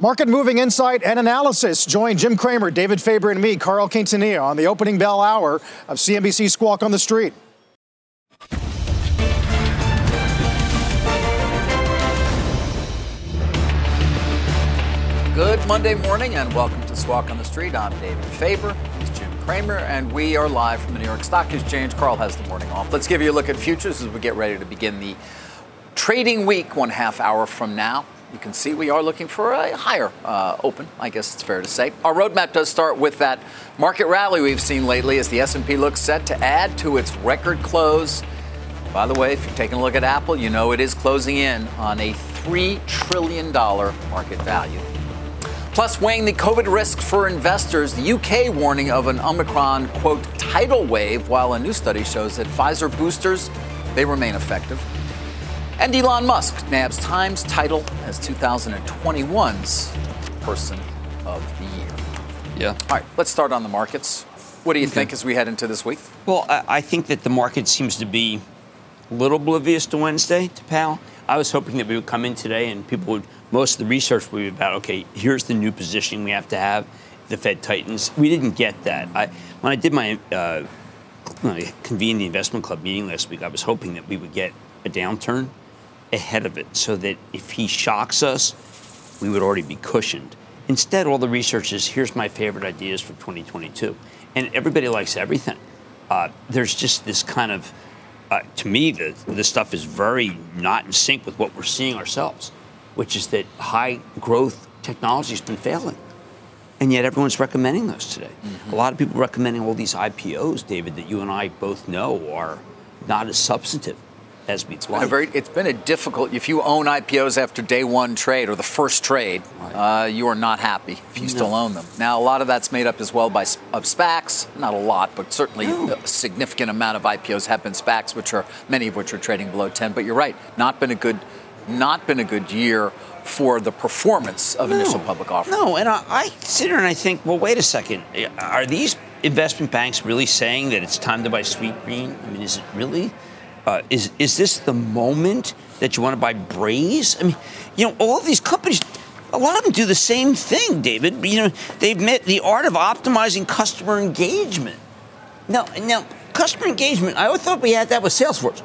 Market moving insight and analysis. Join Jim Cramer, David Faber, and me, Carl Quintanilla, on the opening bell hour of CNBC Squawk on the Street. Good Monday morning and welcome to Squawk on the Street. I'm David Faber. He's Jim Cramer, and we are live from the New York Stock Exchange. Carl has the morning off. Let's give you a look at futures as we get ready to begin the trading week one half hour from now you can see we are looking for a higher uh, open. I guess it's fair to say. Our roadmap does start with that market rally we've seen lately as the S&P looks set to add to its record close. By the way, if you're taking a look at Apple, you know it is closing in on a $3 trillion market value. Plus, weighing the COVID risks for investors, the UK warning of an Omicron, quote, tidal wave, while a new study shows that Pfizer boosters, they remain effective. And Elon Musk nabs Times title as 2021's Person of the Year. Yeah. All right, let's start on the markets. What do you okay. think as we head into this week? Well, I think that the market seems to be a little oblivious to Wednesday, to Powell. I was hoping that we would come in today and people would, most of the research would be about, okay, here's the new positioning we have to have. The Fed tightens. We didn't get that. I, when I did my uh, convene the investment club meeting last week, I was hoping that we would get a downturn ahead of it so that if he shocks us, we would already be cushioned. Instead, all the research is here's my favorite ideas for 2022. And everybody likes everything. Uh, there's just this kind of, uh, to me, the, this stuff is very not in sync with what we're seeing ourselves, which is that high growth technology has been failing. And yet everyone's recommending those today. Mm-hmm. A lot of people recommending all these IPOs, David, that you and I both know are not as substantive as. Very, it's been a difficult. If you own IPOs after day one trade or the first trade, right. uh, you are not happy if you no. still own them. Now, a lot of that's made up as well by of SPACs. Not a lot, but certainly no. a significant amount of IPOs have been SPACs, which are many of which are trading below 10. But you're right, not been a good, not been a good year for the performance of no. initial public offerings. No, and I, I sit here and I think, well, wait a second, are these investment banks really saying that it's time to buy Sweetgreen? I mean, is it really? Uh, is is this the moment that you want to buy Braze? I mean, you know, all these companies, a lot of them do the same thing, David. You know, they've met the art of optimizing customer engagement. Now, now, customer engagement. I always thought we had that with Salesforce.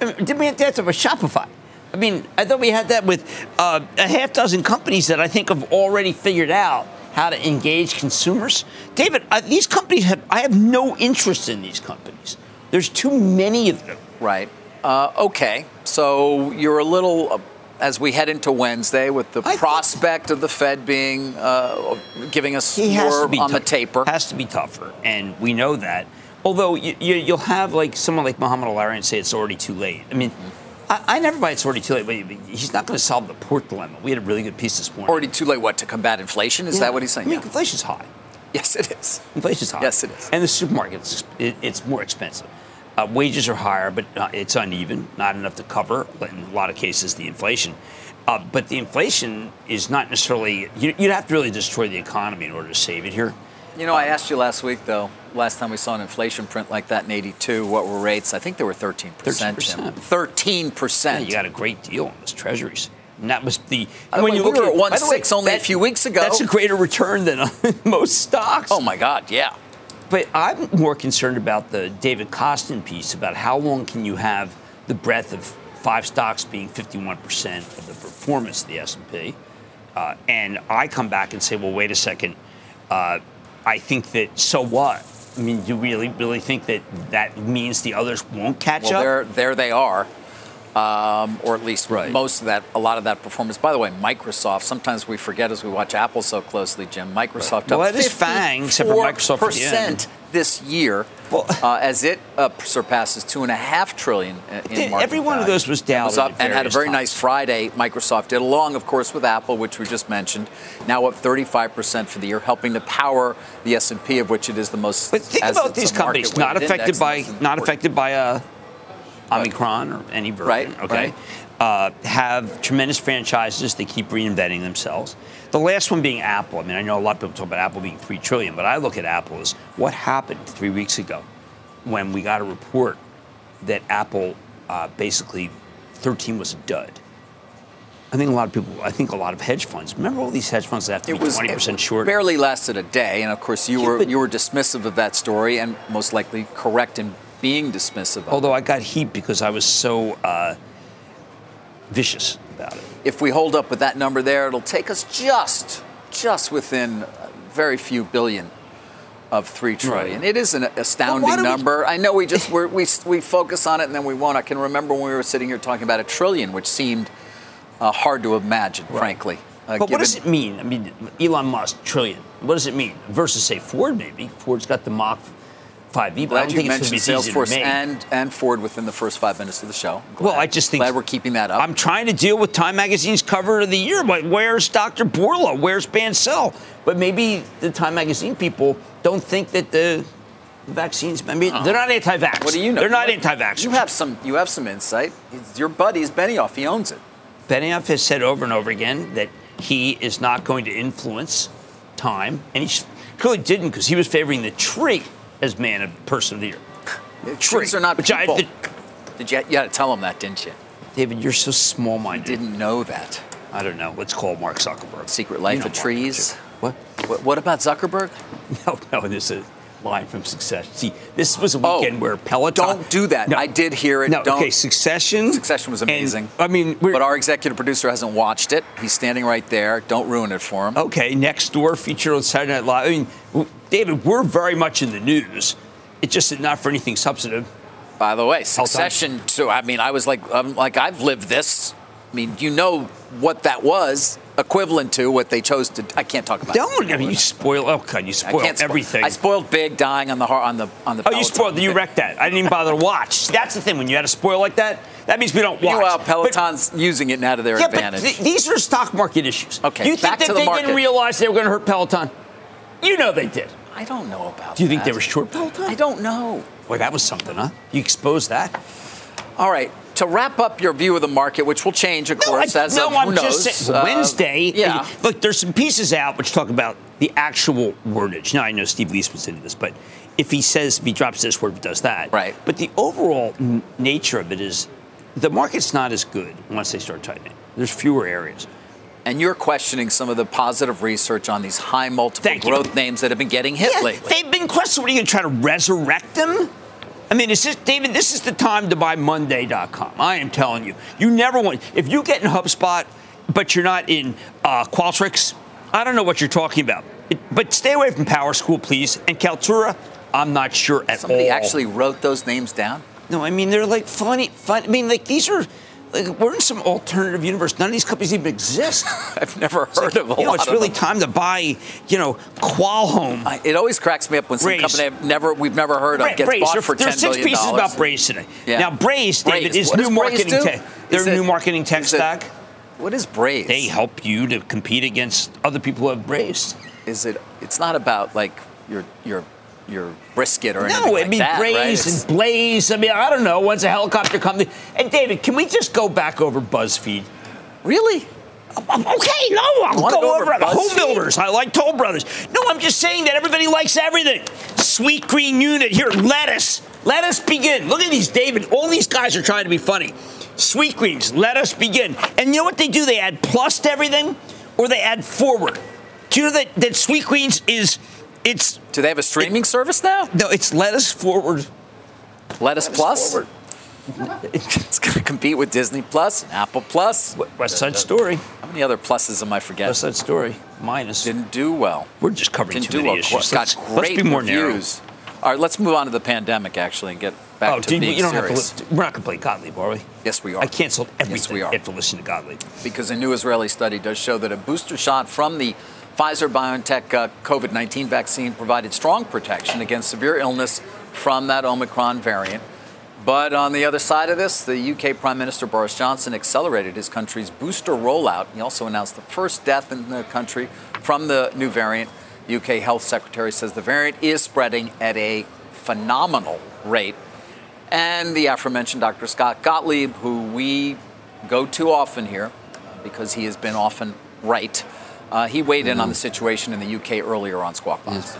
I mean, did we have that with Shopify? I mean, I thought we had that with uh, a half dozen companies that I think have already figured out how to engage consumers. David, uh, these companies have. I have no interest in these companies. There's too many of them. Right. Uh, okay. So you're a little. Uh, as we head into Wednesday, with the I prospect of the Fed being uh, giving us more on the taper, has to be tougher, and we know that. Although you, will have like someone like Mohamed El-Erian say it's already too late. I mean, I, I, never buy it's already too late, but he's not going to solve the port dilemma. We had a really good piece this morning. Already too late, what to combat inflation? Is yeah. that what he's saying? I mean, yeah. inflation's high. Yes, it is. Inflation's high. Yes, it is. And the supermarkets, it, it's more expensive. Uh, wages are higher, but uh, it's uneven, not enough to cover, in a lot of cases, the inflation. Uh, but the inflation is not necessarily, you, would have to really destroy the economy in order to save it here. You know, I asked you last week, though, last time we saw an inflation print like that in 82, what were rates? I think they were 13%. 13%. 13%. Yeah, you got a great deal on those treasuries. And that was the uh, when you look at one six only that, a few weeks ago. That's a greater return than most stocks. Oh my God, yeah. But I'm more concerned about the David Kostin piece about how long can you have the breadth of five stocks being 51% of the performance of the S&P. Uh, and I come back and say, well, wait a second. Uh, I think that so what? I mean, do you really, really think that that means the others won't catch well, up? There, there they are. Um, or at least Right. most of that, a lot of that performance. By the way, Microsoft. Sometimes we forget as we watch Apple so closely, Jim. Microsoft Well, up that is FANG, except for Microsoft at the end. percent this year, Well- uh, as it uh, surpasses two and a half trillion in market every one of those was down up and had a very times. nice Friday. Microsoft did, along, of course, with Apple, which we just mentioned. Now up 35 percent for the year, helping to power the S&P, of which it is the most. But think about these companies not affected by not affected by uh, Omicron or any version. Right, okay, right. Uh, have tremendous franchises. They keep reinventing themselves. The last one being Apple. I mean, I know a lot of people talk about Apple being three trillion, but I look at Apple as what happened three weeks ago when we got a report that Apple uh, basically 13 was a dud. I think a lot of people. I think a lot of hedge funds. Remember all these hedge funds that have to It be 20 percent short? it short. Barely lasted a day, and of course you Yeah, were you were dismissive of that story, and most likely correct in being dismissive. Of Although. I got heat because I was so uh, vicious about it. if we hold up with that number there, it'll take us just just within a very few billion of three trillion. Right. It is an astounding do we- number. I know we just we're, we we focus on it and then we won't. I can remember when we were sitting here talking about a trillion, which seemed uh, hard to imagine, frankly. Uh, But what does it mean? I mean, Elon Musk, trillion. What does it mean? Versus, say, Ford, maybe. Ford's got the Mach 5e, but I don't you think it's going to mentioned be as easy to Salesforce and, and Ford within the first five minutes of the show. Glad- well, I just think glad we're keeping that up. I'm trying to deal with Time Magazine's cover of the year. But where's Dr. Bourla? Where's Bancel? But maybe the Time Magazine people don't think that the vaccines. I mean, they're not anti-vax. what do you know? They're not You- anti-vax. You have some. You have some insight. It's your buddy's Benioff. He owns it. Benioff has said over and over again that he is not going to influence time, and he clearly didn't because he was favoring the tree as man of person of the year. Trees are not Which I- people. Did you? You had to tell him that, didn't you? David, you're so small-minded. Didn't know that. I don't know. Let's call Mark Zuckerberg. Secret Life You know of Mark, Trees. don't? What, what about Zuckerberg? No, no. This is line from Succession. See, this was a Oh, weekend where Peloton. don't do that. I did hear it. No, Don't- okay. Succession. Succession was and- amazing. I mean, But our executive producer hasn't watched it. He's standing right there. Don't ruin it for him. okay, next door feature on Saturday Night Live. I mean, David, we're very much in the news. It's just not for anything substantive. By the way, Succession too. I mean, I was like, I'm like, I've lived this. I mean, you know what that was equivalent to what they chose to. I can't talk about. Don't. it. I mean, you spoil. Oh God, you I spoil can't spo- everything. I spoiled Big dying on the har- on the on the. oh, you Peloton. spoiled. You wrecked that. I didn't even bother to watch. That's the thing. When you had a spoil like that, that means we don't watch. Meanwhile, But- Peloton's using it now to their yeah, advantage. but th- these are stock market issues. Okay, You think back that to the they market. didn't realize they were going to hurt Peloton? You know they did. I don't know about. Do you think that. they were short Peloton? I don't know. Boy, that was something, huh? You exposed that. All right. To wrap up your view of the market, which will change, of course, I, as no, of I'm who just saying. Uh, Wednesday. yeah. Look, there's some pieces out which talk about the actual wordage. Now I know Steve Liesman's into this, but if he says if he drops this word, does that. Right. But the overall n- nature of it is the market's not as good once they start tightening. There's fewer areas. And you're questioning some of the positive research on these high multiple Thank you. growth names that have been getting hit Yeah, lately. they've been questioned. What are you going to try to resurrect them? I mean, is this, David, this is the time to buy Monday.com. I am telling you. You never want, if you get in HubSpot, but you're not in uh, Qualtrics, I don't know what you're talking about. It- but stay away from PowerSchool, please. And Kaltura, I'm not sure at Somebody all. actually wrote those names down. No, I mean, they're like funny, fun. I mean, like, these are, like, we're in some alternative universe. None of these companies even exist. I've never heard of a you know, it's really them. time to buy, you know, Qualhome. I- It always cracks me up when some Braze. company I've never, we've never heard of Bra- gets Braze. bought There- for There's ten six billion pieces dollars. about Braze today. Yeah. Now, Braze, David, Braze. is new marketing tech. Their Is it- new marketing tech is it- stack. What is Braze? They help you to compete against other people who have Braze. Is it? It's not about like your your your brisket or anything No, it'd be that, right? And Blaze. I mean, I don't know. When's a helicopter company? And David, can we just go back over BuzzFeed? really? Okay, no, I'll go, go over, over. Home builders. I like Toll Brothers. No, I'm just saying that everybody likes everything. Sweetgreen unit here. Let us let us begin. Look at these, David. All these guys are trying to be funny. Sweet greens. Let us begin. And you know what they do? They add plus to everything, or they add forward. Do you know that that Sweet Greens is it's Do they have a streaming service now? no, it's lettuce forward. Lettuce Plus. forward. It's going to compete with Disney Plus, and Apple Plus. West Side Story. How many other pluses am I forgetting? West Side Story. Minus. Didn't do well. We're just covering Didn't too do many well. issues. Got Let's, great let's be more narrow. All right, let's move on to the pandemic actually and get back oh, to being you don't serious. have to. We're not going to play Gottlieb, are we? Yes, we are. I canceled everything. Yes, we are. After listening to Gottlieb. because a new Israeli study does show that a booster shot from the Pfizer BioNTech uh, COVID 19 vaccine provided strong protection against severe illness from that Omicron variant. But on the other side of this, the UK Prime Minister Boris Johnson accelerated his country's booster rollout. He also announced the first death in the country from the new variant. UK Health Secretary says the variant is spreading at a phenomenal rate. And the aforementioned Dr. Scott Gottlieb, who we go to often here because he has been often right, uh, he weighed in on the situation in the UK earlier on Squawk Box.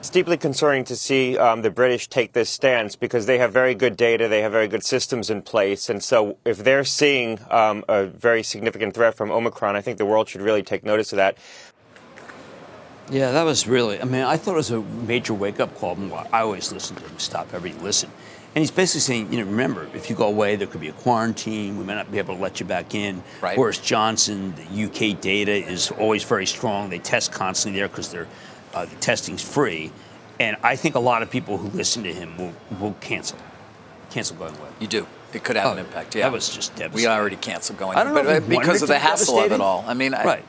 It's deeply concerning to see um, the British take this stance because they have very good data, they have very good systems in place, and so if they're seeing um, a very significant threat from Omicron, I think the world should really take notice of that. Yeah, that was really. I mean, I thought it was a major wake-up call. I always listen to him. Stop every listen. And he's basically saying, you know, remember, if you go away, there could be a quarantine. We may not be able to let you back in. Right. Boris Johnson, the UK data is always very strong. They test constantly there because they're uh, the testing's free. And I think a lot of people who listen to him will, will cancel, cancel going away. You do. It could have Oh, an impact. Yeah, that was just We already canceled going, I don't but know wanted because of the hassle of it all. I mean, I- right.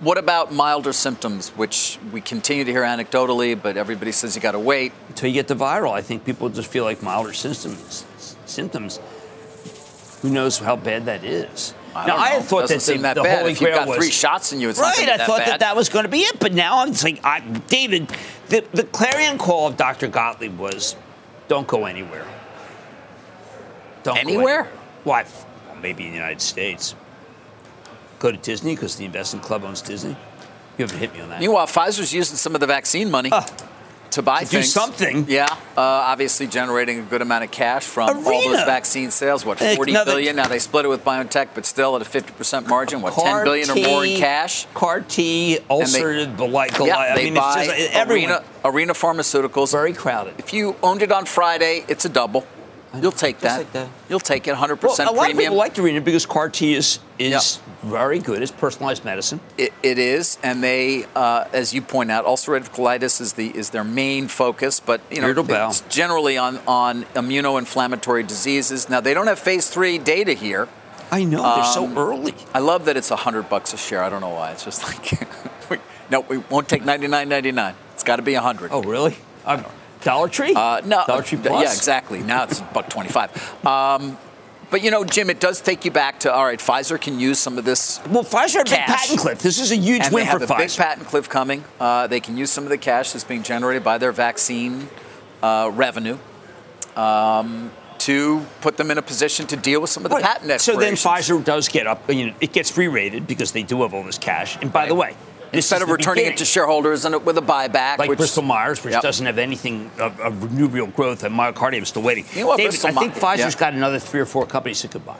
What about milder symptoms, which we continue to hear anecdotally, but everybody says you got to wait. until you get the viral. I think people just feel like milder symptoms. Symptoms. Who knows how bad that is? I now don't I had thought that seem the, that the bad. Holy If Grail got was three shots in you, it's right. I that thought bad. that that was going to be it, but now I'm saying, I, David, the, the clarion call of Dr. Gottlieb was, "Don't go anywhere." Don't go Anywhere? Why? Well, maybe in the United States. Go to Disney because the investment club owns Disney. You haven't hit me on that. Meanwhile, Pfizer's using some of the vaccine money Ah. to buy To do things. something. Yeah, uh, obviously generating a good amount of cash from all those vaccine sales. What, forty another- billion? Now they split it with BioNTech, but still at a 50% margin. What, 10 CAR or more in cash? CAR T, ulcerative, like, Yeah, I they mean, buy it's just everyone. Arena, Arena Pharmaceuticals. Very crowded. If you owned it on Friday, it's a double. You'll take that. like that. You'll take it, 100% Well, a lot of people like Arena because CAR T is is very good. It's personalized medicine. It, it is, and they, uh, as you point out, ulcerative colitis is the is their main focus. But you know, it's generally on on immunoinflammatory diseases. Now they don't have phase three data here. I know they're so Um, early. I love that it's hundred bucks a share. I don't know why. It's just like, we, no, we won't take ninety nine ninety nine. It's got to be hundred. Oh, really? Um, Dollar Tree? Uh, no, Dollar Tree uh, Plus. Yeah, exactly. Now it's buck twenty-five. Um, but you know, Jim, it does take you back to all right. Pfizer can use some of this, Well, Pfizer had a big patent cliff. This is a huge and win they have for a big patent cliff coming. Uh, they can use some of the cash that's being generated by their vaccine uh, revenue um, to put them in a position to deal with some of the Right. patent So then. Pfizer does get up. You know, it gets re-rated because they do have all this cash. And by the way, this instead of returning it to shareholders and with a buyback, like which Bristol Myers, which Yep. doesn't have anything of, of new real growth, and MyoKardia is still waiting. You know what, David, Bristol I think Pfizer's yeah. got another three or four companies that could buy.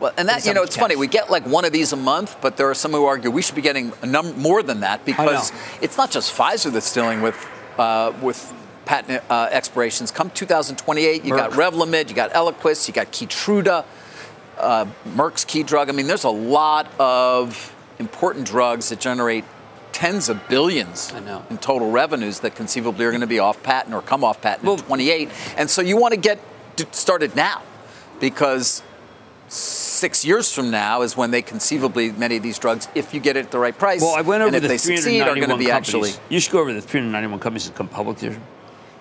Well, and that you know, it's cash. funny. We get like one of these a month, but there are some who argue we should be getting a num- more than that because it's not just Pfizer that's dealing with uh, with patent uh, expirations. Come 2028, you got Revlimid, you got Eliquis, you got Keytruda, uh, Merck's key drug. I mean, there's a lot of important drugs that generate tens of billions I know. in total revenues that conceivably are going to be off patent or come off patent Well- in 28. And so you want to get started now because six years from now is when they conceivably many of these drugs, if you get it at the right price, Well, I went over and if the they succeed, are going to 391 be companies. actually. You should go over the 391 companies that come public there.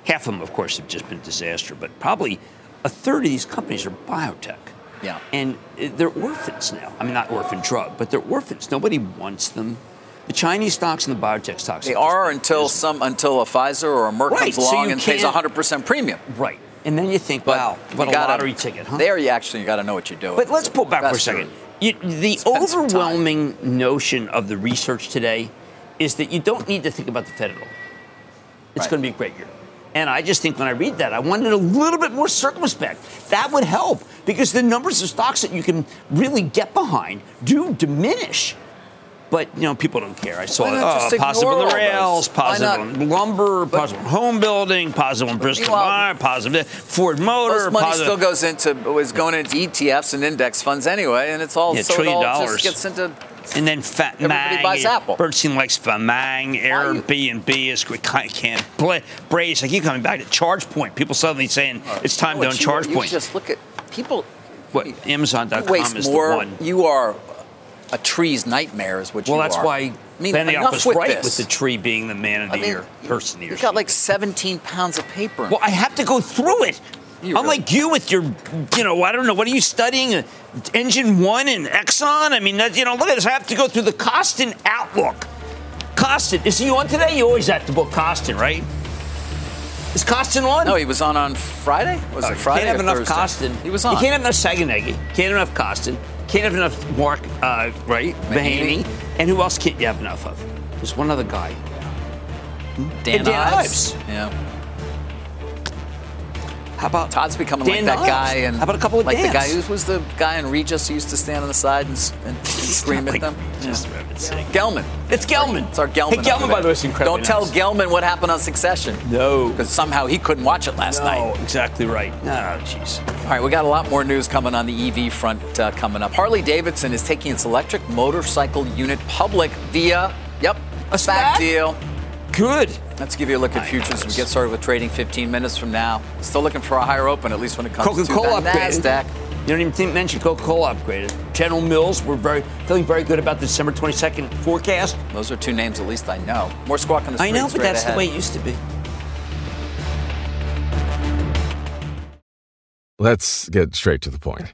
Half of them, of course, have just been a disaster, but probably a third of these companies are biotech. Yeah. And uh, they're orphans now. I mean, not orphan drug, but they're orphans. Nobody wants them. The Chinese stocks and the biotech stocks. They are until abysmal. some until a Pfizer or a Merck Right, comes so along you and pays can't- 100% premium. Right. And then you think, wow, what a lottery ticket, huh? There, you actually got to know what you're doing. But let's pull back for a second. You, the overwhelming notion of the research today is that you don't need to think about the Fed at all. It's Right. going to be a great year. And I just think when I read that, I wanted a little bit more circumspect. That would help because the numbers of stocks that you can really get behind do diminish. But you know, people don't care. I saw not uh, positive on the rails, those? Why positive on lumber, positive on home building, positive on Bristol Myers, positive Ford Motor, Most money positive. still goes into was going into ETFs and index funds anyway, and it's all Yeah, so trillion it all dollars. just gets into And then Fa- Everybody Mang, buys Apple. Bernstein likes Famang, Airbnb is can't Bla- Braze. I keep coming back to ChargePoint. People suddenly saying it's time What to own you- ChargePoint. You just look at people. what Amazon.com is more. the one. You are a tree's nightmare, is what Well, you are. Well, that's why I mean, Benioff was with right this. with the tree being the man of the I mean, year, person of the year. You got like 17 pounds of paper. Well, I have to go through it. You I'm really- like you with your, you know, I don't know. What are you studying? Uh, Engine One and Exxon? I mean, that, you know, look at this. I have to go through the Kostin outlook. Kostin, is he on today? You always have to book Kostin, right? Is Kostin on? no, he was on on Friday. Was Oh, it Friday? Can't have enough Thursday? Kostin. He was on. You can't have enough Saganegi. Can't have enough Kostin. Can't have enough Mark, uh, right? Mahaney. And who else can't you have enough of? There's one other guy. Dan, Dan Ives. Ives. Yeah. How about Todd's becoming Dan like that Ives? guy, and How about a couple of like the guy who was the guy in Regis who used to stand on the side and, and scream at Like, them. just Yeah. for. Gelman. It's Gelman. It's our Gelman. Hey, Gelman, by the way, is incredibly Don't tell. Gelman what happened on Succession. No. Because somehow he couldn't watch it last No, night. No, exactly right. No, jeez. All right, we got a lot more news coming on the EV front uh, coming up. Harley Davidson is taking its electric motorcycle unit public via, yep, a SPAC SPAC? deal. Good. Let's give you a look at futures. We get started with trading 15 minutes from now. Still looking for a higher open, at least when it comes Coca-Cola to that. NASDAQ. You don't even think, mention Coca-Cola upgraded. General Mills, we're very feeling very good about the December 22nd forecast. Those are two names at least I know. More squawk on the I know, but that's ahead. the way it used to be. Let's get straight to the point.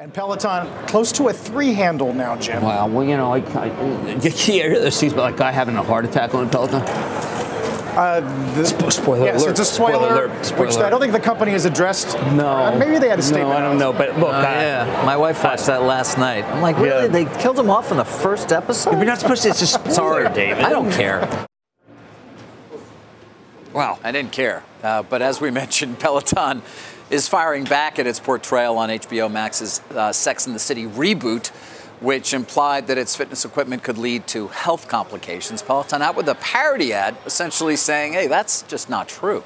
And Peloton close to a three handle now, Jim. Wow. Well, you know, like, I, you hear those things about like guy having a heart attack on a Peloton? The- Spoiler yes, alert. it's a spoiler, alert. Spoiler which I don't think the company has addressed. No. Uh, maybe they had a statement. No, I don't know. But look, Oh, I- yeah, my wife watched that last night. I'm like, really? Yeah. They killed him off in the first episode? You're not supposed to. It's a spoiler, Sorry, David. I don't care. Wow. I didn't care. Uh, but as we mentioned, Peloton is firing back at its portrayal on HBO Max's uh, Sex and the City reboot, which implied that its fitness equipment could lead to health complications. Peloton out with a parody ad, essentially saying, hey, that's just not true.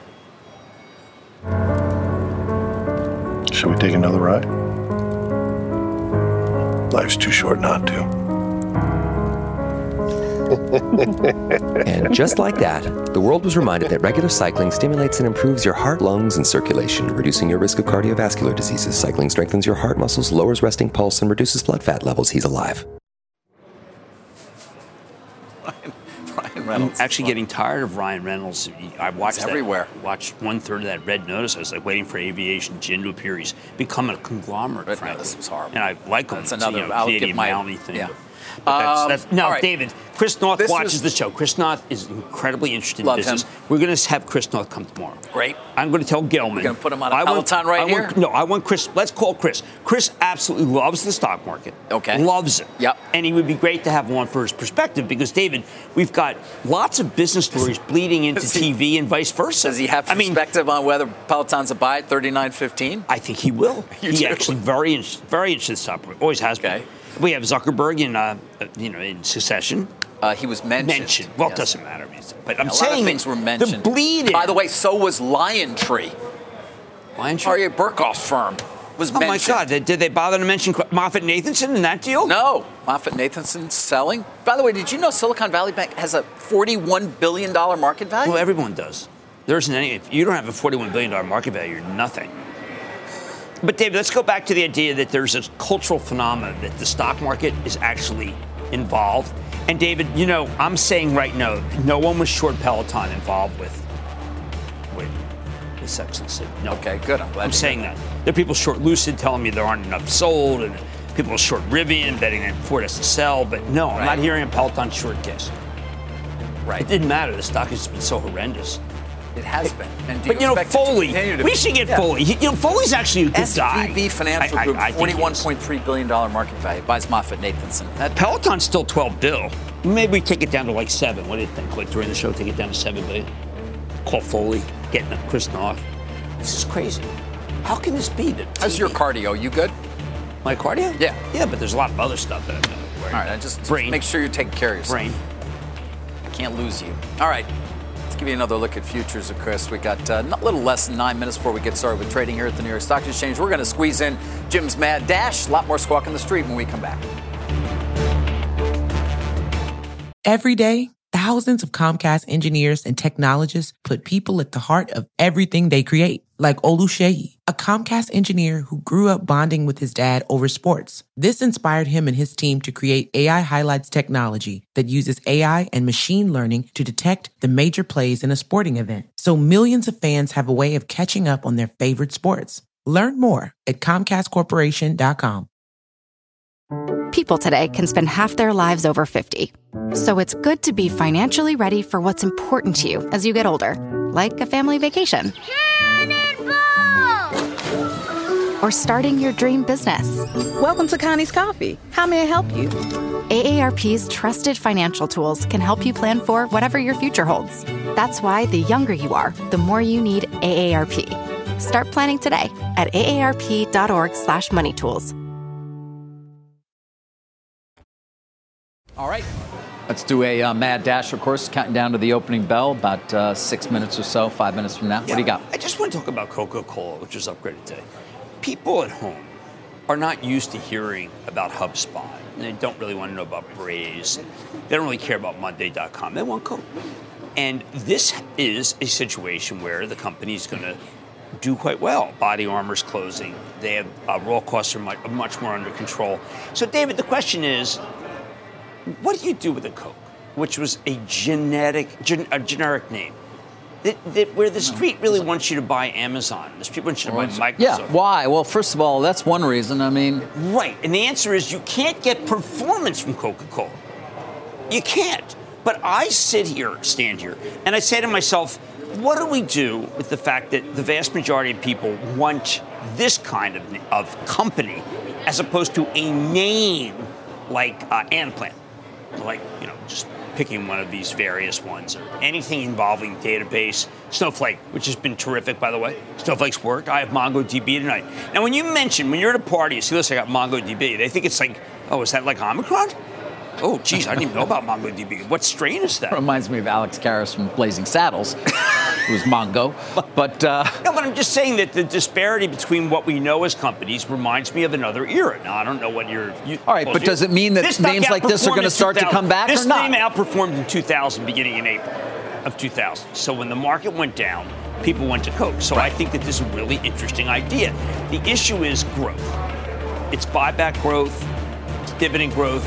Should we take another ride? Life's too short not to. And just like that, the world was reminded that regular cycling stimulates and improves your heart, lungs, and circulation, reducing your risk of cardiovascular diseases. Cycling strengthens your heart muscles, lowers resting pulse, and reduces blood fat levels. He's alive. Ryan Reynolds. I'm actually getting tired of Ryan Reynolds. I watched He's that- everywhere. Watched one third of that Red Notice. I was like waiting for Aviation Gin to appear. He's become a conglomerate. Red frankly. Notice was horrible. And I like him. That's It's, another- You know, I'll give Canadian my- Mountie thing. yeah. But, but that's, Um, that's, no, right. David. Chris Noth This watches was- the show. Chris Noth is incredibly interested in business. him. We're going to have Chris Noth come tomorrow. Great. I'm going to tell Gelman. You're gonna put him on a I want- Peloton right I want- here? no, I want Chris. Let's call Chris. Chris absolutely loves the stock market. Okay. Loves it. Yep. And he would be great to have one for his perspective because, David, we've got lots of business stories bleeding into he- TV and vice versa. Does he have I mean, perspective on whether Peloton's a buy at 39.15? I think he will. He do? actually very very interested in the stock market. Always has Okay. been. We have Zuckerberg in, uh, you know, in succession. Uh, he was mentioned. Mentioned. Well, Yes. it doesn't matter. But I'm saying things were mentioned. The bleed. By the way, so was LionTree. Lion Tree? Aryeh Bourkoff's firm was Oh my. God! Did did they bother to mention MoffettNathanson in that deal? No, MoffettNathanson selling. By the way, did you know Silicon Valley Bank has a $41 billion market value? Well, everyone does. There isn't any. If you don't have a $41 billion market value, you're nothing. But David, let's go back to the idea that there's a cultural phenomenon that the stock market is actually involved. And David, you know, I'm saying right now, no one was short Peloton involved with with the Sex and City. No. Okay, good. I'm glad I'm saying hear that. There are people short Lucid telling me there aren't enough sold, and people short Rivian betting that Ford has to sell. But no, I'm Right. not hearing a Peloton short Kiss. Right. It didn't matter. The stock has been so horrendous. It has been. And do But you know, Foley, we should get Yeah. Foley. He- You know, Foley's actually a good guy. SVB Financial I- Group, I he is. $41.3 billion market value, buys MoffettNathanson. That, Peloton's still 12 bill. Maybe we take it down to like seven. What do you think? Like during the show, take it down to seven billion. Call Foley, getting Chris Noth. This is crazy. How can this be that? how's your cardio? You good? my cardio? Yeah. yeah, but there's a lot of other stuff that I'm doing. All right, I just, just make sure you're taking care of yourself. Brain. I can't lose you. All right. Give you another look at futures, of Chris. We got uh, a little less than nine minutes before we get started with trading here at the New York Stock Exchange. We're going to squeeze in Jim's Mad Dash. A lot more squawk on the street when we come back. Every day, thousands of Comcast engineers and technologists put people at the heart of everything they create. Like Oluseyi, a Comcast engineer who grew up bonding with his dad over sports. This inspired him and his team to create AI Highlights technology that uses AI and machine learning to detect the major plays in a sporting event. So millions of fans have a way of catching up on their favorite sports. Learn more at ComcastCorporation.com. People today can spend half their lives over 50. So it's good to be financially ready for what's important to you as you get older, like a family vacation or starting your dream business. Welcome to Connie's Coffee. How may I help you? AARP's trusted financial tools can help you plan for whatever your future holds. That's why the younger you are, the more you need AARP. Start planning today at aarp.org/moneytools. All right. Let's do a uh, mad dash, of course, counting down to the opening bell, about uh, six minutes or so, five minutes from now. What do you got? I just want to talk about Coca Cola, which was upgraded today. People at home are not used to hearing about HubSpot. And they don't really want to know about Braze. They don't really care about Monday.com. They want Coke. And this is a situation where the company is going to do quite well. BodyArmor's closing. They have uh, raw costs are much, much more under control. So, David, the question is, what do you do with a Coke, which was a genetic, gen, a generic name? That, that where the street really wants you to buy Amazon, the street wants you to buy Microsoft. Yeah, why? Well, first of all, that's one reason. I mean, Right. And the answer is you can't get performance from Coca Cola. You can't. But I sit here, stand here, and I say to myself, what do we do with the fact that the vast majority of people want this kind of, of company as opposed to a name like uh, Anaplan? Like, you know, just picking one of these various ones anything involving database. Snowflake, which has been terrific, by the way. Snowflake's worked. I have MongoDB tonight. Now, when you mention, when you're at a party, you see, listen, I got MongoDB, they think it's like, oh, is that like Omicron? Oh, geez, I didn't even know about MongoDB. What strain is that? reminds me of Alex Karras from Blazing Saddles, who's Mongo. But uh, No, but I'm just saying that the disparity between what we know as companies reminds me of another era. Now, I don't know what you're. You, All right, but does it mean that names like this are gonna start to come back or this name outperformed in 2000, beginning in April of 2000. So when the market went down, people went to Coke. So I think that this is a really interesting idea. The issue is growth. It's buyback growth, it's dividend growth,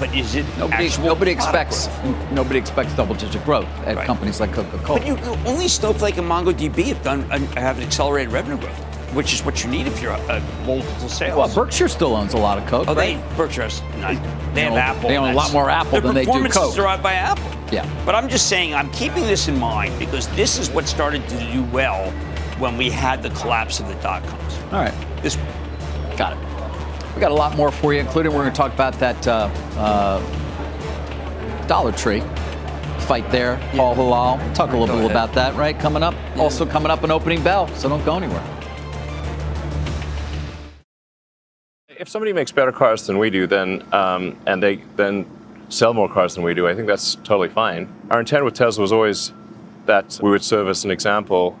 but is it nobody, actual nobody expects growth? nobody expects double-digit growth at Right. companies like Coca-Cola. But you, you- only Snowflake and MongoDB have done uh, have accelerated revenue growth, which is what you need if you're a, a multiple sales. well, Berkshire still owns a lot of Coke, Oh, right? they Berkshire has nine. They, They have own- Apple. they own a lot more Apple their than they do performance is derived by Apple. Yeah. But I'm just saying, I'm keeping this in mind because this is what started to do well when we had the collapse of the dot coms. All right, This got it. We got a lot more for you, including we're going to talk about that uh, uh, Dollar Tree fight there, Paul Hilal. Talk a little Go bit ahead. about that, right? Coming up. Also coming up an opening bell, so don't go anywhere. If somebody makes better cars than we do, then um, and they then sell more cars than we do, I think that's totally fine. Our intent with Tesla was always that we would serve as an example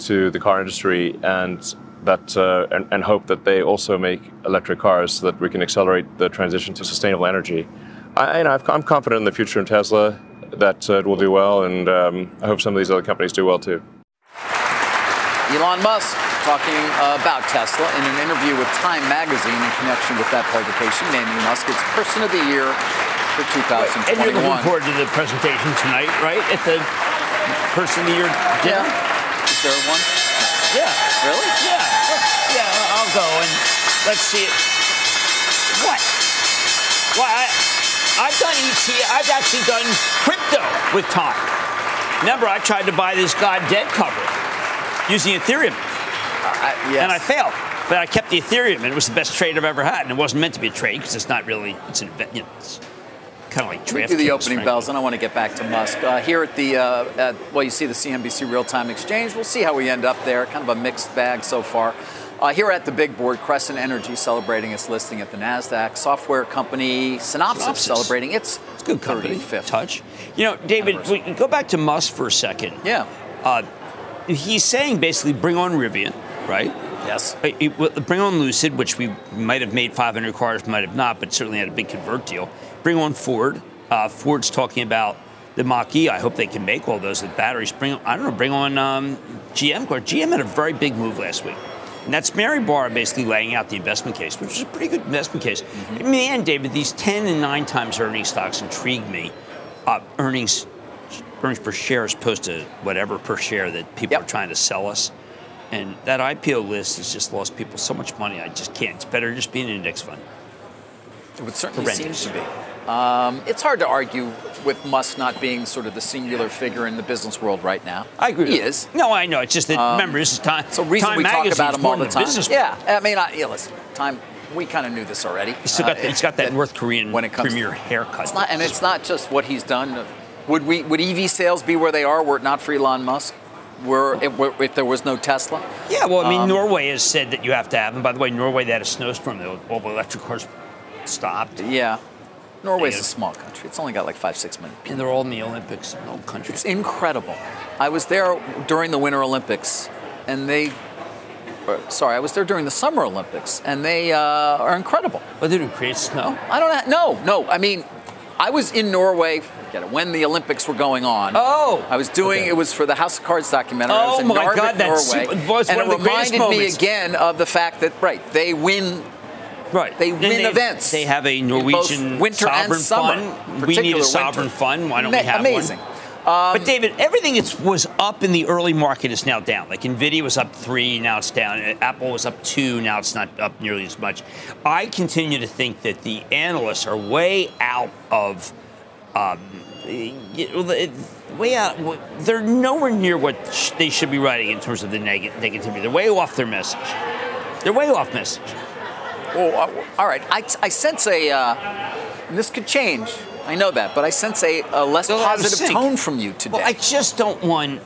to the car industry and that uh, and, and hope that they also make electric cars so that we can accelerate the transition to sustainable energy. I, you know, I've- I'm confident in the future in Tesla that uh, it will do well, and um, I hope some of these other companies do well too. Elon Musk talking about Tesla in an interview with Time Magazine in connection with that publication, naming Musk its Person of the Year for 2021. And you're looking forward to the presentation tonight, right? At the person of the year dinner? Yeah. Is there one? Yeah. Really? Yeah. Go and let's see it. What? Well, I, I've done ET. I've actually done crypto with Tom. Remember, I tried to buy this God dead cover using Ethereum, Uh, yes. and I failed. But I kept the Ethereum, and it was the best trade I've ever had. And it wasn't meant to be a trade because it's not really. It's an event. You know, it's kind of like draft. do the opening bells, and I want to get back to Musk. Uh, here at the, uh, at, well, you see the CNBC Real Time Exchange. We'll see how we end up there. Kind of a mixed bag so far. Uh, here at the big board, Crescent Energy celebrating its listing at the NASDAQ. Software company Synopsys, Synopsys. celebrating its It's good company. 35th. Touch. You know, David, we can go back to Musk for a second. Yeah. Uh, he's saying basically bring on Rivian, right? Yes. Uh, Bring on Lucid, which we might have made 500 cars, might have not, but certainly had a big convert deal. Bring on Ford. Uh, Ford's talking about the Mach E. I hope they can make all those with batteries. Bring, I don't know, bring on um, GM. GM had a very big move last week. And that's Mary Barra basically laying out the investment case, which is a pretty good investment case. The end, David, these 10 and 9 times earnings stocks intrigue me. Uh, earnings earnings per share as opposed to whatever per share that people are trying to sell us. And that IPO list has just lost people so much money. I just can't. It's better just being an index fund. It would certainly Horrendous. seem to be. Um, it's hard to argue with Musk not being sort of the singular figure in the business world right now. I agree. He with is. that. No, I know. It's just that Um, remember this is time. So reason time we talk about him all the time. business Yeah, I mean, I, yeah, listen, time. We kind of knew this already. He's still got, Uh, that, he's got that North Korean when it comes premier to- haircut. It's not, and it's not just what he's done. Would we? Would EV sales be where they are were it not for Elon Musk? Were if, were- if there was no Tesla? Yeah, well, I mean, Um, Norway has said that you have to have. And by the way, Norway they had a snowstorm. All the electric cars stopped. Yeah. Norway's a small country. It's only got like five, six million people. And they're all in the Olympics. An old country. It's incredible. I was there during the Winter Olympics, and they. or, Sorry, I was there during the Summer Olympics, and they uh, are incredible. But they do create snow. I don't know. No, no. I mean, I was in Norway. It, when the Olympics were going on. Oh. I was doing it was for the House of Cards documentary. I was Oh in my Narvik, God, that's Norway, super- was and one it of the reminded me again of the fact that right they win. Right. They And win they- events. They have a Norwegian winter sovereign and summer. fund. We need a sovereign winter. fund. Why don't Ma- we have amazing. one? but David, everything that was up in the early market is now down. Like Nvidia was up three, now it's down. Apple was up two, now it's not up nearly as much. I continue to think that the analysts are way out of. Um, you know, the- way out. They're nowhere near what sh- they should be writing in terms of the neg- negativity. They're way off their message. They're way off message. Well, uh, all right. I, I sense a. Uh, this could change. I know that, but I sense a, a less a positive tone from you today. Well, I just don't want.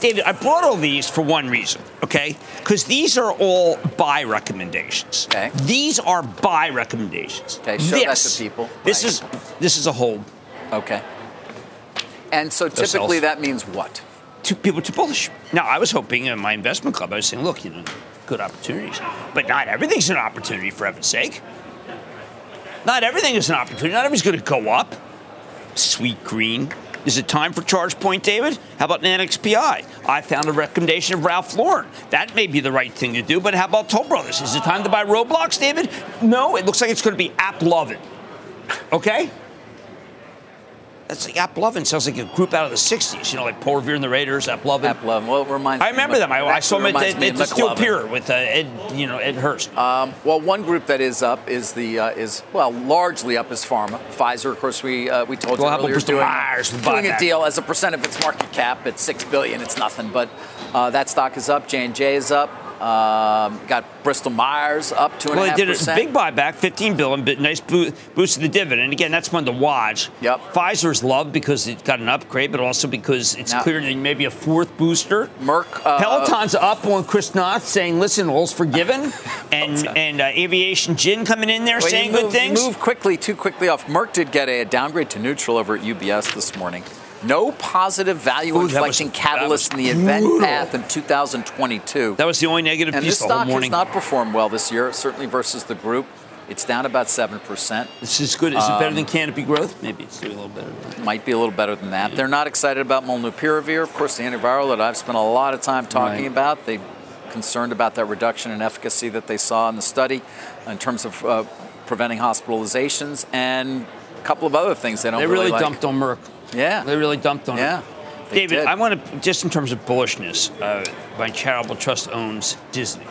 David, I brought all these for one reason, okay? Because these are all buy recommendations. Okay. These are buy recommendations. Okay, show that This- to people. This Right. is this is a hold. okay. And so Those typically cells. that means what? Two people to bullish. Now, I was hoping in my investment club, I was saying, look, you know, good opportunities, but not everything's an opportunity for heaven's sake. Not everything is an opportunity. Not everything's going to go up. Sweetgreen. Is it time for ChargePoint, David? How about an? I found a recommendation of Ralph Lauren. That may be the right thing to do, but how about Toll Brothers? Is it time to buy Roblox, David? No, it looks like it's going to be AppLovin. Okay? That's like AppLovin sounds like a group out of the 60s, you know, like Paul Revere and the Raiders, AppLovin. App Love. Well, it reminds I me remember of- them. I, remember them. I saw them at, at the Steel Pier with uh, Ed, you know, Ed Hurst. Um, well, one group that is up is the uh, is well largely up is pharma. Pfizer, of course, we uh, we told you Well, how earlier, doing, doing a deal as a percent of its market cap at six billion. It's nothing, but uh, that stock is up. J and J is up. Um, got Bristol Myers up two and a well, they did a big buyback, 15 billion, but nice boo- boost to the dividend. Again, that's one to watch. Yep. Pfizer's loved because it got an upgrade, but also because it's Now- clear that maybe a fourth booster. Merck. Uh, Peloton's up on Chris Noth saying, "Listen, all's forgiven," and and uh, Aviation Gin coming in there Well, saying good things. You moved quickly, too quickly off. Merck did get a downgrade to neutral over at UBS this morning. No positive value Ooh, that was- catalyst in the event brutal. path in 2022. That was the only negative and piece this the stock has not performed well this year, certainly versus the group. It's down about 7%. This is good. Is it better Um, than Canopy Growth? Maybe it's a little better. than that. Might be a little better than that. They're not excited about molnupiravir, of course, the antiviral that I've spent a lot of time talking Right. about. They concerned about that reduction in efficacy that they saw in the study in terms of uh, preventing hospitalizations. And a couple of other things they don't They really, like. dumped on Merck. Yeah. They really dumped on Yeah, it. they David, did. I want to, just in terms of bullishness, uh, my charitable trust owns Disney.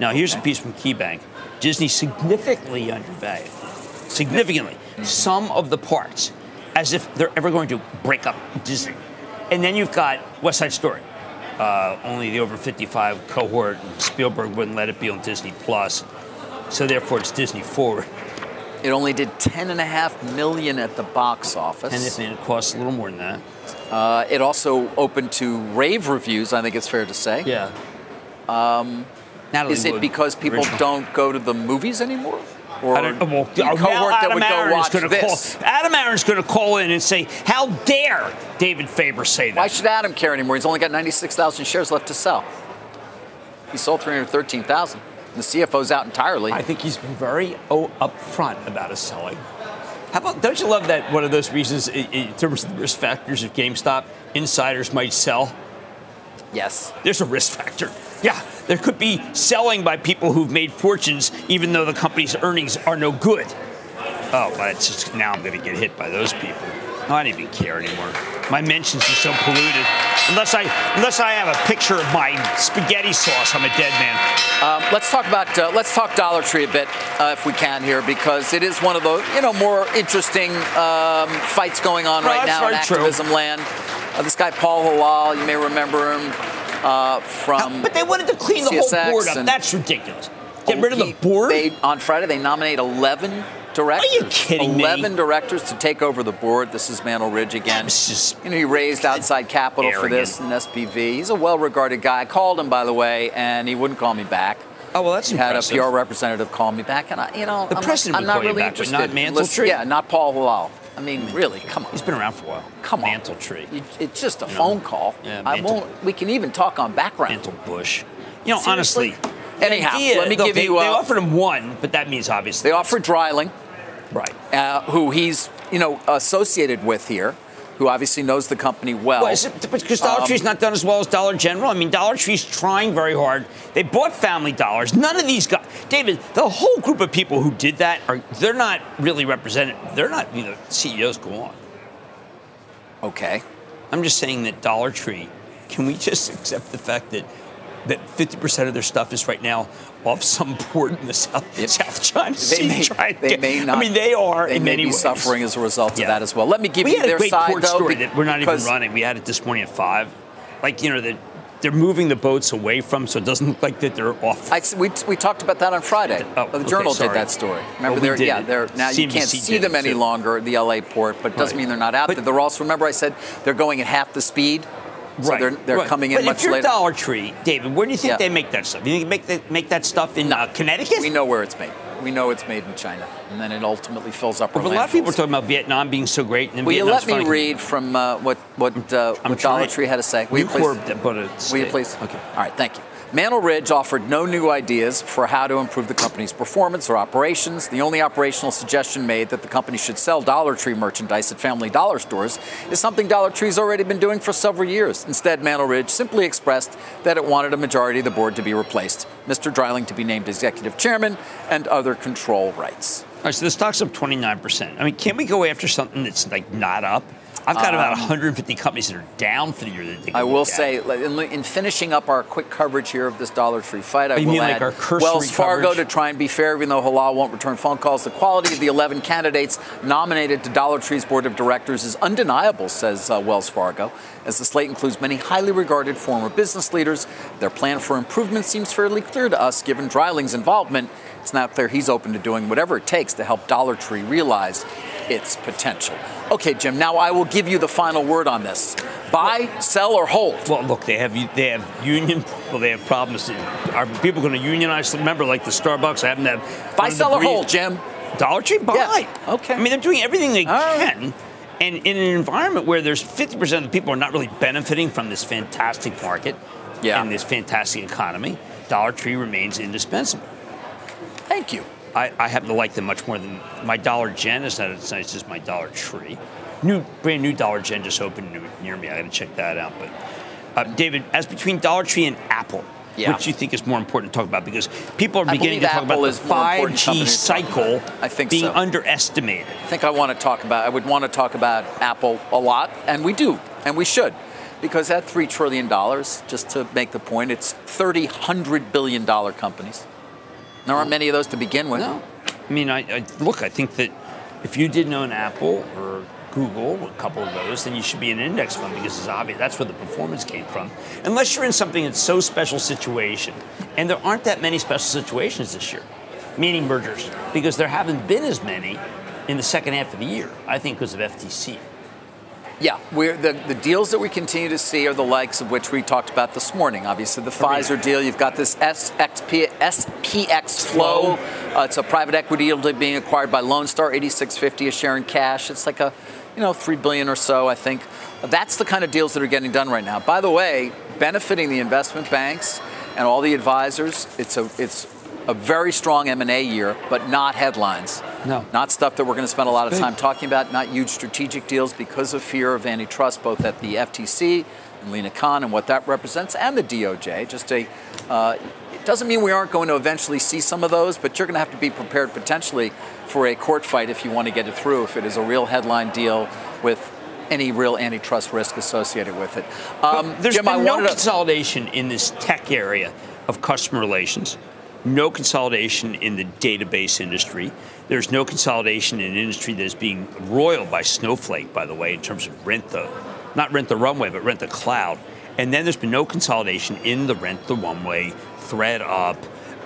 Now, here's a piece from KeyBanc Disney significantly undervalued. Significantly. Some of the parts, as if they're ever going to break up Disney. And then you've got West Side Story. Uh, only the over 55 cohort. Spielberg wouldn't let it be on Disney Plus. So therefore, it's Disney forward. It only did ten and a half million at the box office. And it, and it costs a little more than that. Uh, it also opened to rave reviews. I think it's fair to say. Yeah. Um, Natalie is it Wood, because people original. don't go to the movies anymore? Or I don't, well, the cohort that Adam would go Aron's watch gonna this? Call, Adam Aron's going to call in and say, "How dare David Faber say that?" Why should Adam care anymore? He's only got 96,000 shares left to sell. He sold 313,000. The CFO's out entirely. I think he's been very oh, upfront about his selling. How about? Don't you love that? One of those reasons, in, terms of the risk factors of GameStop, insiders might sell. Yes. There's a risk factor. Yeah, there could be selling by people who've made fortunes, even though the company's earnings are no good. Oh, but it's just now I'm going to get hit by those people. I don't even care anymore. My mentions are so polluted. Unless I, unless I have a picture of my spaghetti sauce, I'm a dead man. Um, let's talk about uh, let's talk Dollar Tree a bit uh, if we can here because it is one of the you know more interesting um, fights going on No, right that's now in very true. activism land. Uh, this guy Paul Hilal, you may remember him uh, from. But they wanted to clean the whole board up. That's ridiculous. Get rid of the board. They, on Friday, they nominate 11 directors. Are you kidding me? 11 directors to take over the board. This is Mantle Ridge again. you know, he raised outside capital for this and SPV. He's a well-regarded guy. I called him, by the way, and he wouldn't call me back. Oh well, that's he had a PR representative call me back, and I, you know, The I'm president not, I'm would not call you really back, but interested. not Mantle Tree? Yeah, not Paul Hilal. I mean, really, come on. He's been around for a while. Come on. Mantle Tree. It's just a You know, phone call. yeah, I Mantle- won't. We can even talk on background. Mantle Bush. You know, Seriously? honestly. Anyhow, idea- let me give they, you. They uh, offered him one, but that means obviously. They offered Dreiling, right? Uh, who he's you know associated with here, who obviously knows the company well. Well, is it, because Dollar Um, Tree's not done as well as Dollar General. I mean, Dollar Tree's trying very hard. They bought Family Dollars. None of these guys, David, the whole group of people who did that are they're not really represented. They're not you know CEOs go on. Okay. I'm just saying that Dollar Tree. Can we just accept the fact that that 50% of their stuff is right now off some port in the South, South China They Sea? may, trying they get- may not. I mean, they are They in may many be ways. suffering as a result Yeah. of that as well. Let me give we you had their a great side port though, story that we're not even running. We had it this morning at five. Like you know that they're moving the boats away from, so it doesn't look like that they're off. I, we, we talked about that on Friday. Oh, the okay, Journal sorry. did that story. Oh, remember, Well, we yeah, they're now you can't see them any too. longer, the LA port, but it doesn't Right. mean they're not out But- there. They're also remember I said they're going at half the speed, so right, they're they're right. coming in but much if you're later. Dollar Tree, David, where do you think Yeah. they make that stuff? You think they make that make that stuff in uh, Connecticut? We know where it's made. We know it's made in China, and then it ultimately fills up. But a lot of people are talking about Vietnam being so great. And Will you Vietnam's let me read from uh, what what, uh, what Dollar. Tree had to say? Will you please? Bought a Will you please? Okay. All right, thank you. Mantle Ridge offered no new ideas for how to improve the company's performance or operations. The only operational suggestion made that the company should sell Dollar Tree merchandise at Family Dollar stores is something Dollar Tree's already been doing for several years. Instead, Mantle Ridge simply expressed that it wanted a majority of the board to be replaced, Mr. Dreiling to be named executive chairman, and other control rights. All right, so the stock's up 29%. I mean, can't we go after something that's like not up? I've got about Um, 150 companies that are down for the year. That they can I will say, in, in finishing up our quick coverage here of this Dollar Tree fight, I you will mean like add our cursory Wells Fargo coverage? to try and be fair, even though Hilal won't return phone calls. The quality of the 11 candidates nominated to Dollar Tree's board of directors is undeniable, says uh, Wells Fargo. As the slate includes many highly regarded former business leaders, their plan for improvement seems fairly clear to us, given Dreiling's involvement. It's now clear he's open to doing whatever it takes to help Dollar Tree realize its potential. Okay, Jim, now I will give you the final word on this. Buy, sell, or hold? Well, look, they have they have union. Well, they have problems. Are people going to unionize? Remember, like the Starbucks, I happen to have Buy, one of the sell, or hold, Jim? Dollar Tree, buy. Yeah, okay. I mean, they're doing everything they All right. can. And in an environment where there's 50% of the people are not really benefiting from this fantastic market Yeah. and this fantastic economy, Dollar Tree remains indispensable. Thank you. I, I happen to like them much more than my Dollar Gen is not as nice as my Dollar Tree. New brand new Dollar Gen just opened new- near me. I got to check that out. But uh, David, as between Dollar Tree and Apple, Yeah. which you think is more important to talk about because people are beginning to talk Apple about the 5G company to talk cycle. I think being so. underestimated. I think I want to talk about. I would want to talk about Apple a lot, and we do, and we should, because at three trillion dollars, just to make the point, it's thirty hundred billion dollar companies. There aren't many of those to begin with. No. I mean, I, I look. I think that if you didn't own Apple or Google, a couple of those, then you should be in an index fund because it's obvious that's where the performance came from. Unless you're in something that's so special situation, and there aren't that many special situations this year, meaning mergers, because there haven't been as many in the second half of the year. I think because of FTC. Yeah, we're, the, the deals that we continue to see are the likes of which we talked about this morning. Obviously, the Pfizer deal. You've got this SXP, SPX Flow. Uh, it's a private equity deal being acquired by Lone Star, 8650 a share in cash. It's like a, you know, three billion or so, I think. That's the kind of deals that are getting done right now. By the way, benefiting the investment banks and all the advisors. It's a it's a very strong M&A year, but not headlines. No. Not stuff that we're going to spend a lot of time talking about, not huge strategic deals because of fear of antitrust, both at the FTC and Lina Khan and what that represents, and the DOJ. Just a, uh, it doesn't mean we aren't going to eventually see some of those, but you're going to have to be prepared potentially for a court fight if you want to get it through, if it is a real headline deal with any real antitrust risk associated with it. Um, There's Jim, been no wanted to- consolidation in this tech area of customer relations. No consolidation in the database industry. There's no consolidation in an industry that is being roiled by Snowflake, by the way, in terms of rent the, not rent the runway, but rent the cloud. And then there's been no consolidation in the rent the runway, ThredUp,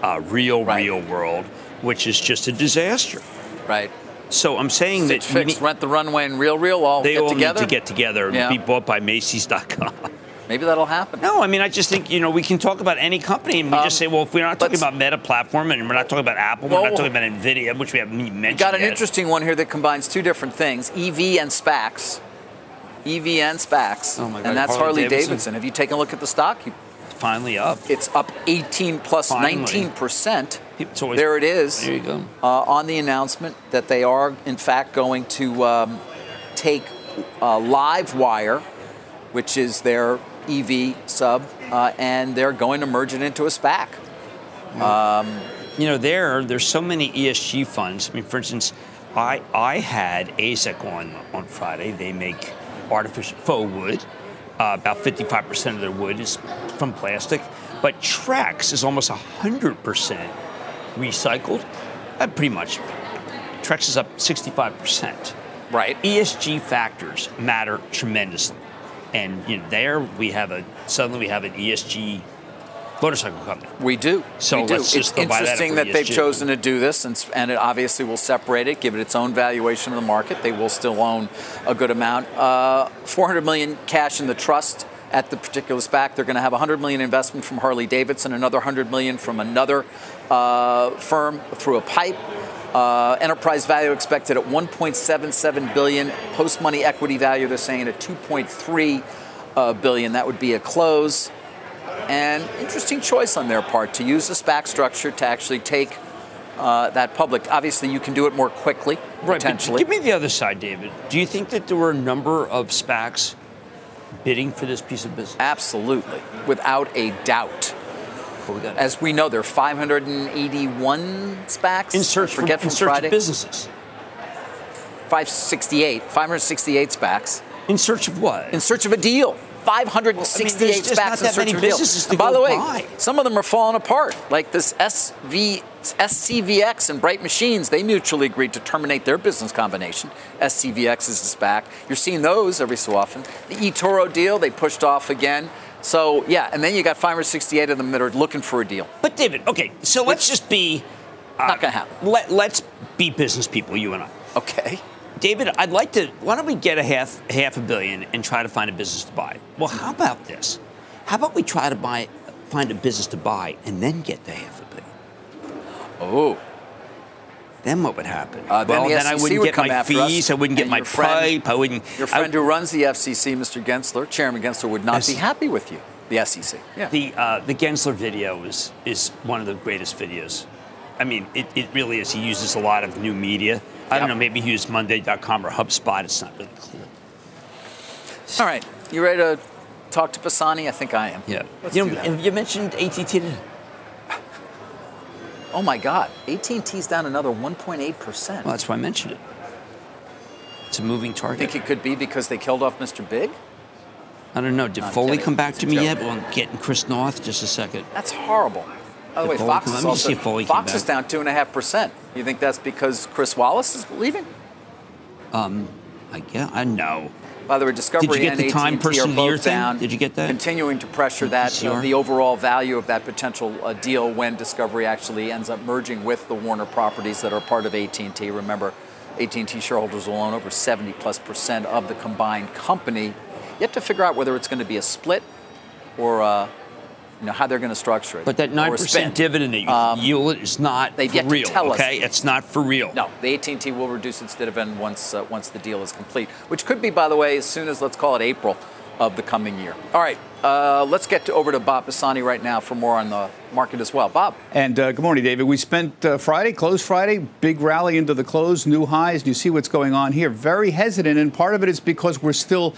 uh, real, real world, which is just a disaster. Right. So I'm saying Stitch that Fix, need- Rent the Runway, and Real Real all they get all together. need to get together and Yeah. be bought by Macy's.com. Maybe that'll happen. No, I mean, I just think, you know, we can talk about any company and we just say, well, if we're not talking about Meta Platform and we're not talking about Apple, we're not talking about NVIDIA, which we haven't mentioned got an yet. interesting one here that combines two different things: EV and SPACs. EV and SPACs, Oh my God, and that's Harley Harley Davidson. Davidson. Have you taken a look at the stock? You, Finally up. it's up 18 plus Finally. 19 percent. Always- There it is. There you go. Uh, on the announcement that they are, in fact, going to um, take uh, LiveWire, which is their EV sub, uh, and they're going to merge it into a SPAC. Um, You know, there, there's so many ESG funds. I mean, for instance, I, I had AZEK on on Friday. They make artificial faux wood. Uh, about 55% of their wood is from plastic. But Trex is almost 100% recycled. Uh, pretty much. Trex is up 65%. Right. ESG factors matter tremendously. And you know, there we have a suddenly we have an ESG motorcycle company. We do. So we do. it's go that interesting that, they've chosen to do this, and, and it obviously will separate it, give it its own valuation in the market. They will still own a good amount. Uh, 400 million cash in the trust at the particular SPAC. They're going to have 100 million investment from Harley Davidson, another 100 million from another uh, firm through a pipe. Uh, enterprise value expected at 1.77 billion. Post money equity value they're saying at 2.3 uh, billion. That would be a close. And interesting choice on their part to use the SPAC structure to actually take uh, that public. Obviously, you can do it more quickly, Right, potentially. give me the other side, David. Do you think that there were a number of SPACs bidding for this piece of business? Absolutely, without a doubt. As we know, there are 581 SPACs. In search I for- forget in from search of Friday. businesses. 568, 568 SPACs. In search of what? In search of a deal. 568 there's just not SPACs in that search many of a deal. And by the way, buy. some of them are falling apart. Like this SV, SCVX and Bright Machines, they mutually agreed to terminate their business combination. SCVX is a SPAC. You're seeing those every so often. The eToro deal, they pushed off again. So, yeah, and then you got five 568 of them that are looking for a deal. But David, okay, so let's just be uh, Not to happen. let, let's be business people, you and I. Okay. David, I'd like to. Why don't we get a half half a billion and try to find a business to buy? Well, how about this? How about we try to buy, find a business to buy, and then get the half a billion? Oh. Then what would happen? Uh, then well, the then I wouldn't would get my us, fees. I wouldn't get my friend- pipe. I wouldn't. Your I- friend who runs the FCC, Mr. Gensler, Chairman Gensler, would not be happy with you. The SEC. Yeah. The uh, the Gensler video is is one of the greatest videos. I mean, it, it really is. He uses a lot of new media. I don't know. Maybe he used Monday.com or HubSpot. It's not really clear. All right. You ready to talk to Pisani? I think I am. Yeah. Let's you, know, you mentioned AT&T. Oh my God, AT&T's down another 1.8 percent. Well, that's why I mentioned it. It's a moving I target. think it could be because they killed off Mr. Big. I don't know. Did Foley kidding. come back It's to me joke. yet? Well, I'm getting Chris Noth. Just a second. That's horrible. By the way, Foley Fox is also see if Foley came Fox is down two and a half percent. You think that's because Chris Wallace is leaving? Um, I guess I know. By the way, Discovery Did you get and the time AT&T person are of the year down. Did you get that? Continuing to pressure that uh, the overall value of that potential uh, deal when Discovery actually ends up merging with the Warner properties that are part of AT&T. Remember, AT&T shareholders will own over 70 plus percent of the combined company. You have to figure out whether it's going to be a split or uh, you know how they're going to structure it. But that nine or a spin. percent dividend that you Um, yield is not they've for yet to real. tell us. okay, it's not for real. No, the AT&T will reduce its dividend once uh, once the deal is complete, which could be, by the way, as soon as let's call it April of the coming year. All right, uh, let's get to, over to Bob Pisani right now for more on the market as well. Bob. And uh, good morning, David. We spent uh, Friday, close Friday, big rally into the close, new highs. and You see what's going on here. Very hesitant, and part of it is because we're still.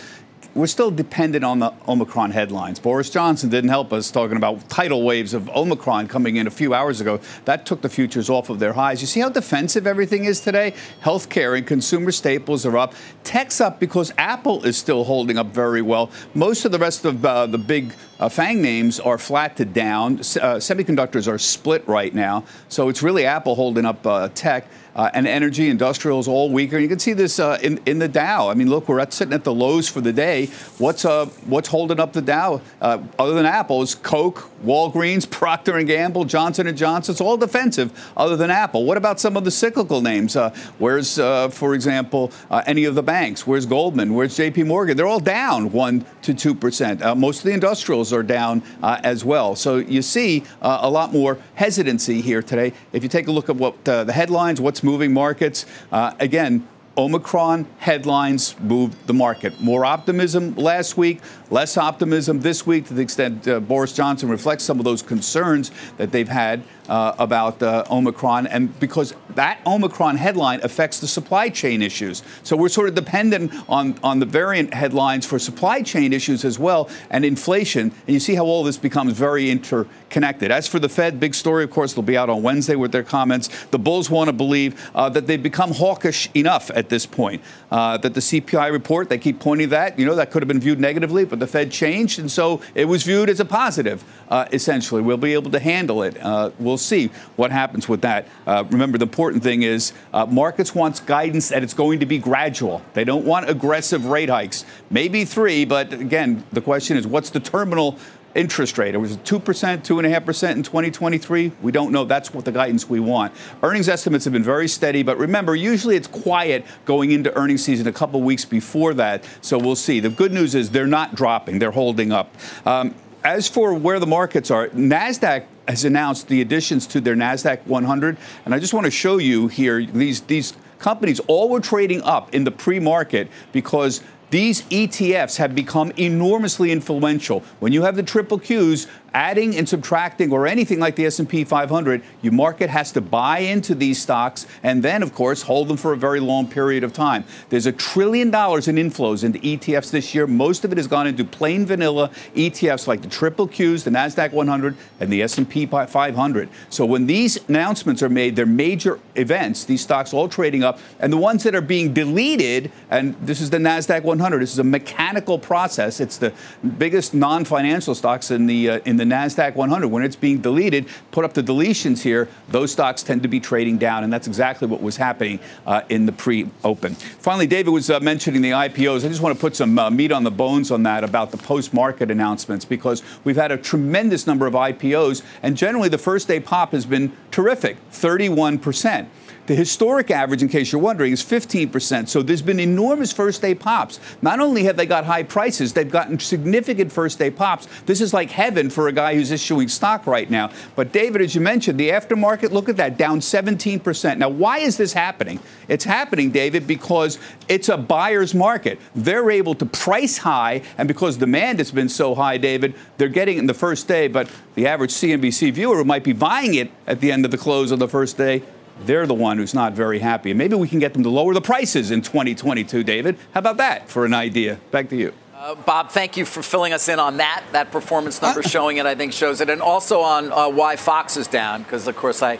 We're still dependent on the Omicron headlines. Boris Johnson didn't help us talking about tidal waves of Omicron coming in a few hours ago. That took the futures off of their highs. You see how defensive everything is today? Healthcare and consumer staples are up. Tech's up because Apple is still holding up very well. Most of the rest of uh, the big uh, FANG names are flat to down. Uh, semiconductors are split right now. So it's really Apple holding up uh, tech. Uh, and energy, industrials all weaker. You can see this uh, in, in the Dow. I mean, look, we're at, sitting at the lows for the day. What's uh, what's holding up the Dow? Other than Apple, is Coke, Walgreens, Procter Gamble, Johnson Johnson. It's all defensive. Other than Apple, what about some of the cyclical names? Where's, for example, any of the banks? Where's Goldman? Where's J.P. Morgan? They're all down one to two percent. Uh, most of the industrials are down uh, as well. So you see uh, a lot more hesitancy here today. If you take a look at what uh, the headlines, what's moving markets, uh, again. Omicron headlines moved the market. More optimism last week, less optimism this week to the extent uh, Boris Johnson reflects some of those concerns that they've had uh, about uh, Omicron, and because that Omicron headline affects the supply chain issues. So we're sort of dependent on, on the variant headlines for supply chain issues as well and inflation. And you see how all this becomes very interconnected. As for the Fed, big story, of course, they'll be out on Wednesday with their comments. The Bulls want to believe uh, that they've become hawkish enough at this point. Uh, that the CPI report, they keep pointing that, you know, that could have been viewed negatively, but the Fed changed, and so it was viewed as a positive, uh, essentially. We'll be able to handle it. Uh, we'll see what happens with that. Uh, remember, the important thing is uh, markets wants guidance that it's going to be gradual. They don't want aggressive rate hikes. Maybe three, but again, the question is what's the terminal interest rate? It was 2%, 2.5% in 2023. We don't know. That's what the guidance we want. Earnings estimates have been very steady, but remember, usually it's quiet going into earnings season a couple weeks before that. So we'll see. The good news is they're not dropping, they're holding up. Um, as for where the markets are, NASDAQ has announced the additions to their NASDAQ 100. And I just want to show you here these, these companies all were trading up in the pre market because these ETFs have become enormously influential. When you have the triple Qs adding and subtracting or anything like the S&P 500, your market has to buy into these stocks and then of course hold them for a very long period of time. There's a trillion dollars in inflows into ETFs this year. Most of it has gone into plain vanilla ETFs like the triple Qs, the Nasdaq 100 and the S&P 500. So when these announcements are made, they're major events. These stocks all trading up and the ones that are being deleted and this is the Nasdaq 100. This is a mechanical process. It's the biggest non-financial stocks in the uh, in the Nasdaq 100. When it's being deleted, put up the deletions here. Those stocks tend to be trading down, and that's exactly what was happening uh, in the pre-open. Finally, David was uh, mentioning the IPOs. I just want to put some uh, meat on the bones on that about the post-market announcements because we've had a tremendous number of IPOs, and generally the first day pop has been terrific, 31 percent. The historic average, in case you're wondering, is 15%. So there's been enormous first day pops. Not only have they got high prices, they've gotten significant first day pops. This is like heaven for a guy who's issuing stock right now. But David, as you mentioned, the aftermarket, look at that, down 17%. Now, why is this happening? It's happening, David, because it's a buyer's market. They're able to price high, and because demand has been so high, David, they're getting it in the first day. But the average CNBC viewer who might be buying it at the end of the close of the first day they're the one who's not very happy. Maybe we can get them to lower the prices in 2022, David. How about that for an idea? Back to you. Uh, Bob, thank you for filling us in on that. That performance number showing it, I think, shows it. And also on uh, why Fox is down, because, of course, I.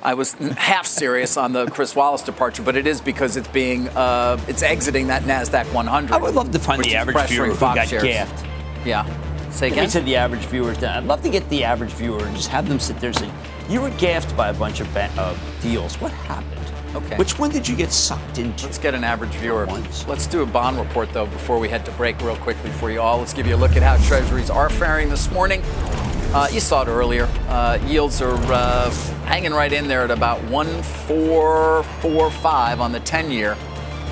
I was half serious on the Chris Wallace departure, but it is because it's being uh, it's exiting that Nasdaq 100. I would love to find the average pressuring viewer who Fox got shares. gaffed. Yeah. Say If again. We said the average viewer's down. I'd love to get the average viewer and just have them sit there and say, "You were gaffed by a bunch of uh, deals. What happened? Okay. Which one did you get sucked into?" Let's get an average viewer. Once. Let's do a bond report, though, before we head to break real quickly for you all. Let's give you a look at how treasuries are faring this morning. Uh, you saw it earlier. Uh, yields are uh, hanging right in there at about 1.445 on the 10 year,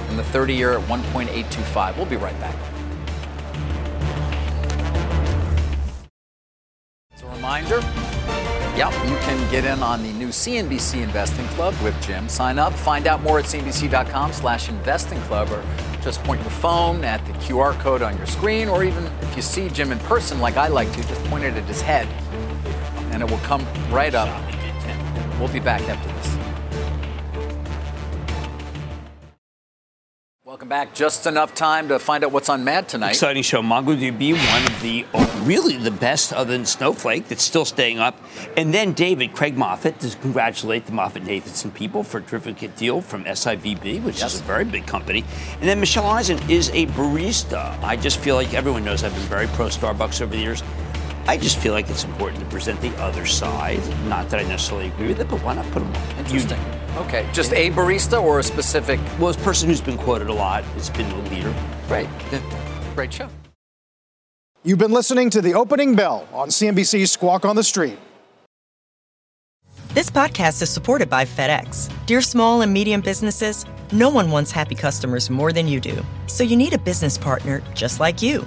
and the 30 year at 1.825. We'll be right back. As a reminder, Yep, you can get in on the new CNBC Investing Club with Jim. Sign up, find out more at cnbc.com slash investing club or just point your phone at the QR code on your screen or even if you see Jim in person like I like to, just point it at his head and it will come right up. We'll be back after this. Welcome back. Just enough time to find out what's on Mad tonight. Exciting show. MongoDB, one of the oh, really the best other than Snowflake that's still staying up. And then David, Craig Moffett, to congratulate the MoffettNathanson people for a terrific deal from SIVB, which is a very big company. And then Michelle Eisen is a barista. I just feel like everyone knows I've been very pro Starbucks over the years. I just feel like it's important to present the other side. Not that I necessarily agree with it, but why not put them on? Interesting. Okay, just a barista or a specific? Well, it's a person who's been quoted a lot. It's been the leader. Great. Great show. You've been listening to the opening bell on CNBC's Squawk on the Street. This podcast is supported by FedEx. Dear small and medium businesses, no one wants happy customers more than you do. So you need a business partner just like you.